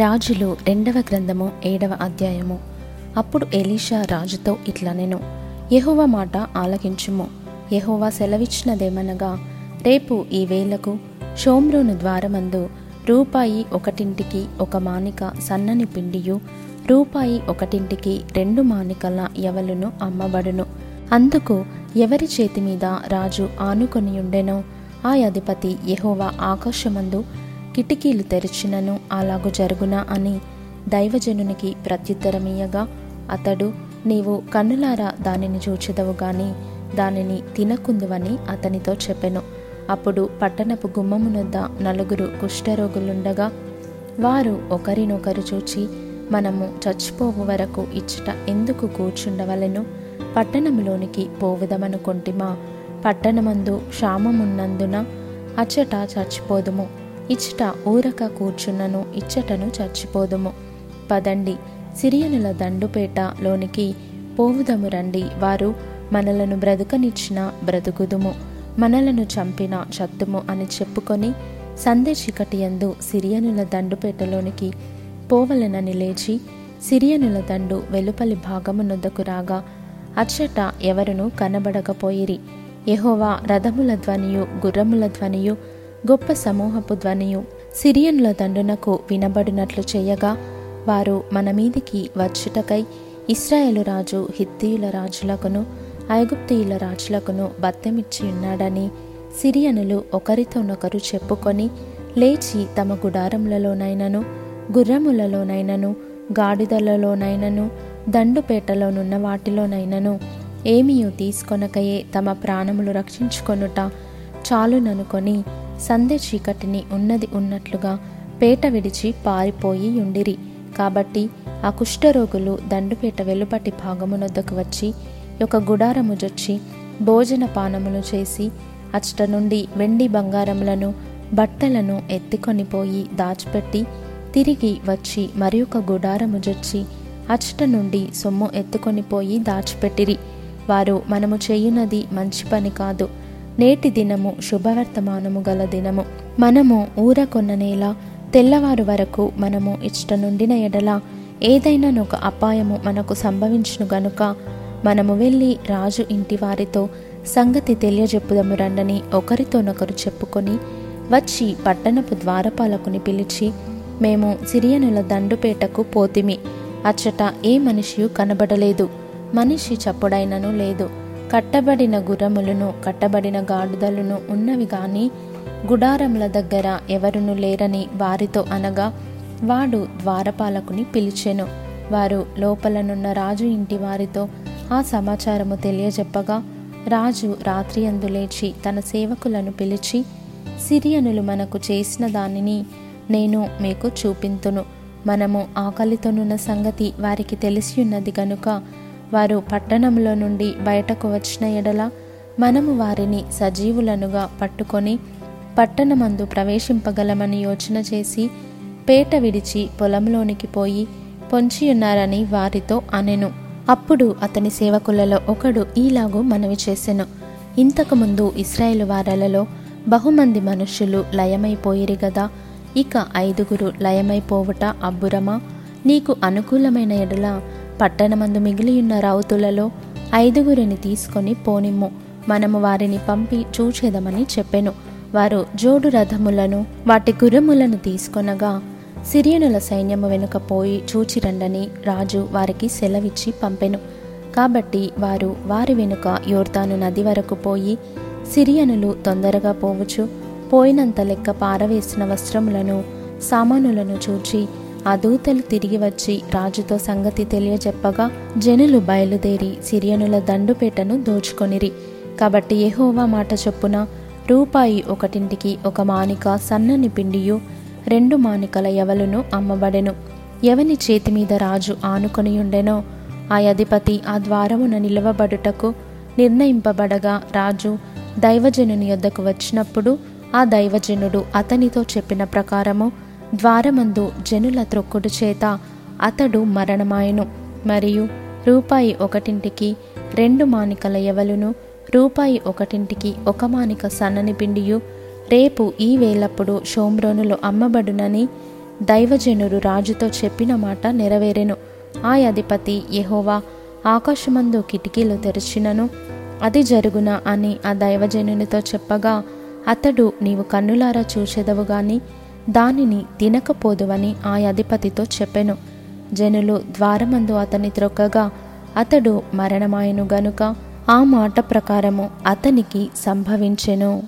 రాజులు రెండవ గ్రంథము ఏడవ అధ్యాయము. అప్పుడు ఎలీషా రాజుతో ఇట్లా నేను యెహోవా మాట ఆలకించుము. యెహోవా సెలవిచ్చినదేమనగా రేపు ఈ వేలకు షోమ్రోను ద్వారమందు రూపాయి ఒకటింటికి ఒక మానిక సన్నని పిండియు రూపాయి ఒకటింటికి రెండు మానికల ఎవలును అమ్మబడును. అందుకు ఎవరి చేతి మీద రాజు ఆనుకొని ఉండెనో ఆ అధిపతి యహోవా ఆకాశమందు కిటికీలు తెరిచినను అలాగు జరుగునా అని దైవజనునికి ప్రత్యుత్తరమీయగా అతడు నీవు కన్నులారా దానిని చూచెదవు గాని దానిని తినకుందువని అతనితో చెప్పెను. అప్పుడు పట్టణపు గుమ్మమునొద్ద నలుగురు కుష్ఠరోగులుండగా వారు ఒకరినొకరు చూచి మనము చచ్చిపోవు వరకు ఇచ్చట ఎందుకు కూర్చుండవలెను? పట్టణంలోనికి పోవుదమనుకొంటిమా? పట్టణమందు క్షామమున్నందున అచ్చట చచ్చిపోదుము. ఇచ్చట ఊరక కూర్చున్నను ఇచ్చటను చచ్చిపోదుము. పదండి సిరియనుల దండుపేట లోనికి పోవుదము రండి. వారు మనలను బ్రతుకనిచ్చిన బ్రతుకుదుము మనలను చంపిన చత్తుము అని చెప్పుకొని సందే చీకటియందు సిరియనుల దండుపేటలోనికి పోవలనని లేచి సిరియనుల దండు వెలుపలి భాగమునొద్దకు రాగా అచ్చట ఎవరును కనబడకపోయిరి. యహోవా రథముల ధ్వనియు గుర్రముల ధ్వనియు గొప్ప సమూహపు ధ్వనియు. సిరియనుల దండునకు వినబడినట్లు చేయగా వారు మన మీదికి వచ్చుటకై ఇస్రాయేలు రాజు హిత్తీయుల రాజులకును ఐగుప్తియుల రాజులకును బత్తెమిచ్చి ఉన్నాడని సిరియనులు ఒకరితోనొకరు చెప్పుకొని లేచి తమ గుడారములలోనైనను గుర్రములలోనైనను గాడిదలలోనైనను దండుపేటలోనున్న వాటిలోనైనను ఏమీయు తీసుకొనకయే తమ ప్రాణములు రక్షించుకొనుట చాలుననుకొని సంధ్య చీకటిని ఉన్నది ఉన్నట్లుగా పేట విడిచి పారిపోయి ఉండిరి. కాబట్టి ఆ కుష్ఠరోగులు దండుపేట వెలుపటి భాగమునొద్దకు వచ్చి ఒక గుడారము జొచ్చి భోజన పానములు చేసి అచ్చట నుండి వెండి బంగారములను బట్టలను ఎత్తుకొనిపోయి దాచిపెట్టి తిరిగి వచ్చి మరి ఒక గుడారము జొచ్చి అచ్చట నుండి సొమ్ము ఎత్తుకొనిపోయి దాచిపెట్టిరి. వారు మనము చేయునది మంచి పని కాదు. నేటి దినము శుభవర్తమానము గల దినము. మనము ఊర కొన్ననేలా తెల్లవారు వరకు మనము ఇష్ట నుండిన ఎడల ఏదైనా ఒక అపాయము మనకు సంభవించును గనుక మనము వెళ్ళి రాజు ఇంటి వారితో సంగతి తెలియజెప్పుదము రండని ఒకరితోనొకరు చెప్పుకొని వచ్చి పట్టణపు ద్వారపాలకుని పిలిచి మేము సిరియనుల దండుపేటకు పోతిమి. అచ్చట ఏ మనిషియు కనబడలేదు. మనిషి చప్పుడైనను లేదు. కట్టబడిన గుర్రములను కట్టబడిన గాడిదలను ఉన్నవి గాని గుడారముల దగ్గర ఎవరును లేరని వారితో అనగా వాడు ద్వారపాలకుని పిలిచెను. వారు లోపలనున్న రాజు ఇంటి వారితో ఆ సమాచారము తెలియజెప్పగా రాజు రాత్రి అందు లేచి తన సేవకులను పిలిచి సిరియనులు మనకు చేసిన దానిని నేను మీకు చూపింతును. మనము ఆకలితోనున్న సంగతి వారికి తెలిసి ఉన్నది గనుక వారు పట్టణంలో నుండి బయటకు వచ్చిన ఎడల మనము వారిని సజీవులనుగా పట్టుకొని పట్టణమందు ప్రవేశింపగలమని యోచన చేసి పేట విడిచి పొలంలోనికి పోయి పొంచియున్నారని వారితో అనెను. అప్పుడు అతని సేవకులలో ఒకడు ఈలాగు మనవి చేసెను. ఇంతకుముందు ఇస్రాయేలు వారలలో బహుమంది మనుష్యులు లయమైపోయిరి గదా ఇక ఐదుగురు లయమైపోవుట అబ్బురమా? నీకు అనుకూలమైన ఎడల పట్టణమందు మిగిలియున్న రౌతులలో ఐదుగురిని తీసుకొని పోనిమ్ము. మనము వారిని పంపి చూచేదమని చెప్పెను. వారు జోడు రథములను వాటి గుర్రములను తీసుకొనగా సిరియనుల సైన్యము వెనుక పోయి చూచిరండని రాజు వారికి సెలవిచ్చి పంపెను. కాబట్టి వారు వారి వెనుక యోర్తాను నది వరకు పోయి సిరియనులు తొందరగా పోవచ్చు. పోయినంత లెక్క పారవేసిన వస్త్రములను సామానులను చూచి ఆ దూతలు తిరిగి వచ్చి రాజుతో సంగతి తెలియజెప్పగా జనులు బయలుదేరి సిరియనుల దండుపేటను దోచుకొనిరి. కాబట్టి యహోవా మాట చొప్పున రూపాయి ఒకటింటికి ఒక మానిక సన్నని పిండియు రెండు మానికల ఎవలును అమ్మబడెను. ఎవని చేతి మీద రాజు ఆనుకొనియుండెనో ఆ అధిపతి ఆ ద్వారమున నిలవబడుటకు నిర్ణయింపబడగా రాజు దైవజనుని యొద్దకు వచ్చినప్పుడు ఆ దైవజనుడు అతనితో చెప్పిన ప్రకారము ద్వారమందు జనుల త్రొక్కుడు చేత అతడు మరణమాయను. మరియు రూపాయి ఒకటింటికి రెండు మానికల ఎవలును రూపాయి ఒకటింటికి ఒక మానిక సన్నని పిండియు రేపు ఈ వేలప్పుడు షోమ్రోనులో అమ్మబడునని దైవజనుడు రాజుతో చెప్పిన మాట నెరవేరెను. ఆ అధిపతి యెహోవా ఆకాశమందు కిటికీలు తెరిచినను. అది జరుగున అని ఆ దైవజనునితో చెప్పగా అతడు నీవు కన్నులారా చూచెదవు గాని దానిని తినకపోదువని ఆ అధిపతితో చెప్పెను. జనులు ద్వారమందు అతని త్రొక్కగా అతడు మరణమాయను గనుక ఆ మాట ప్రకారము అతనికి సంభవించెను.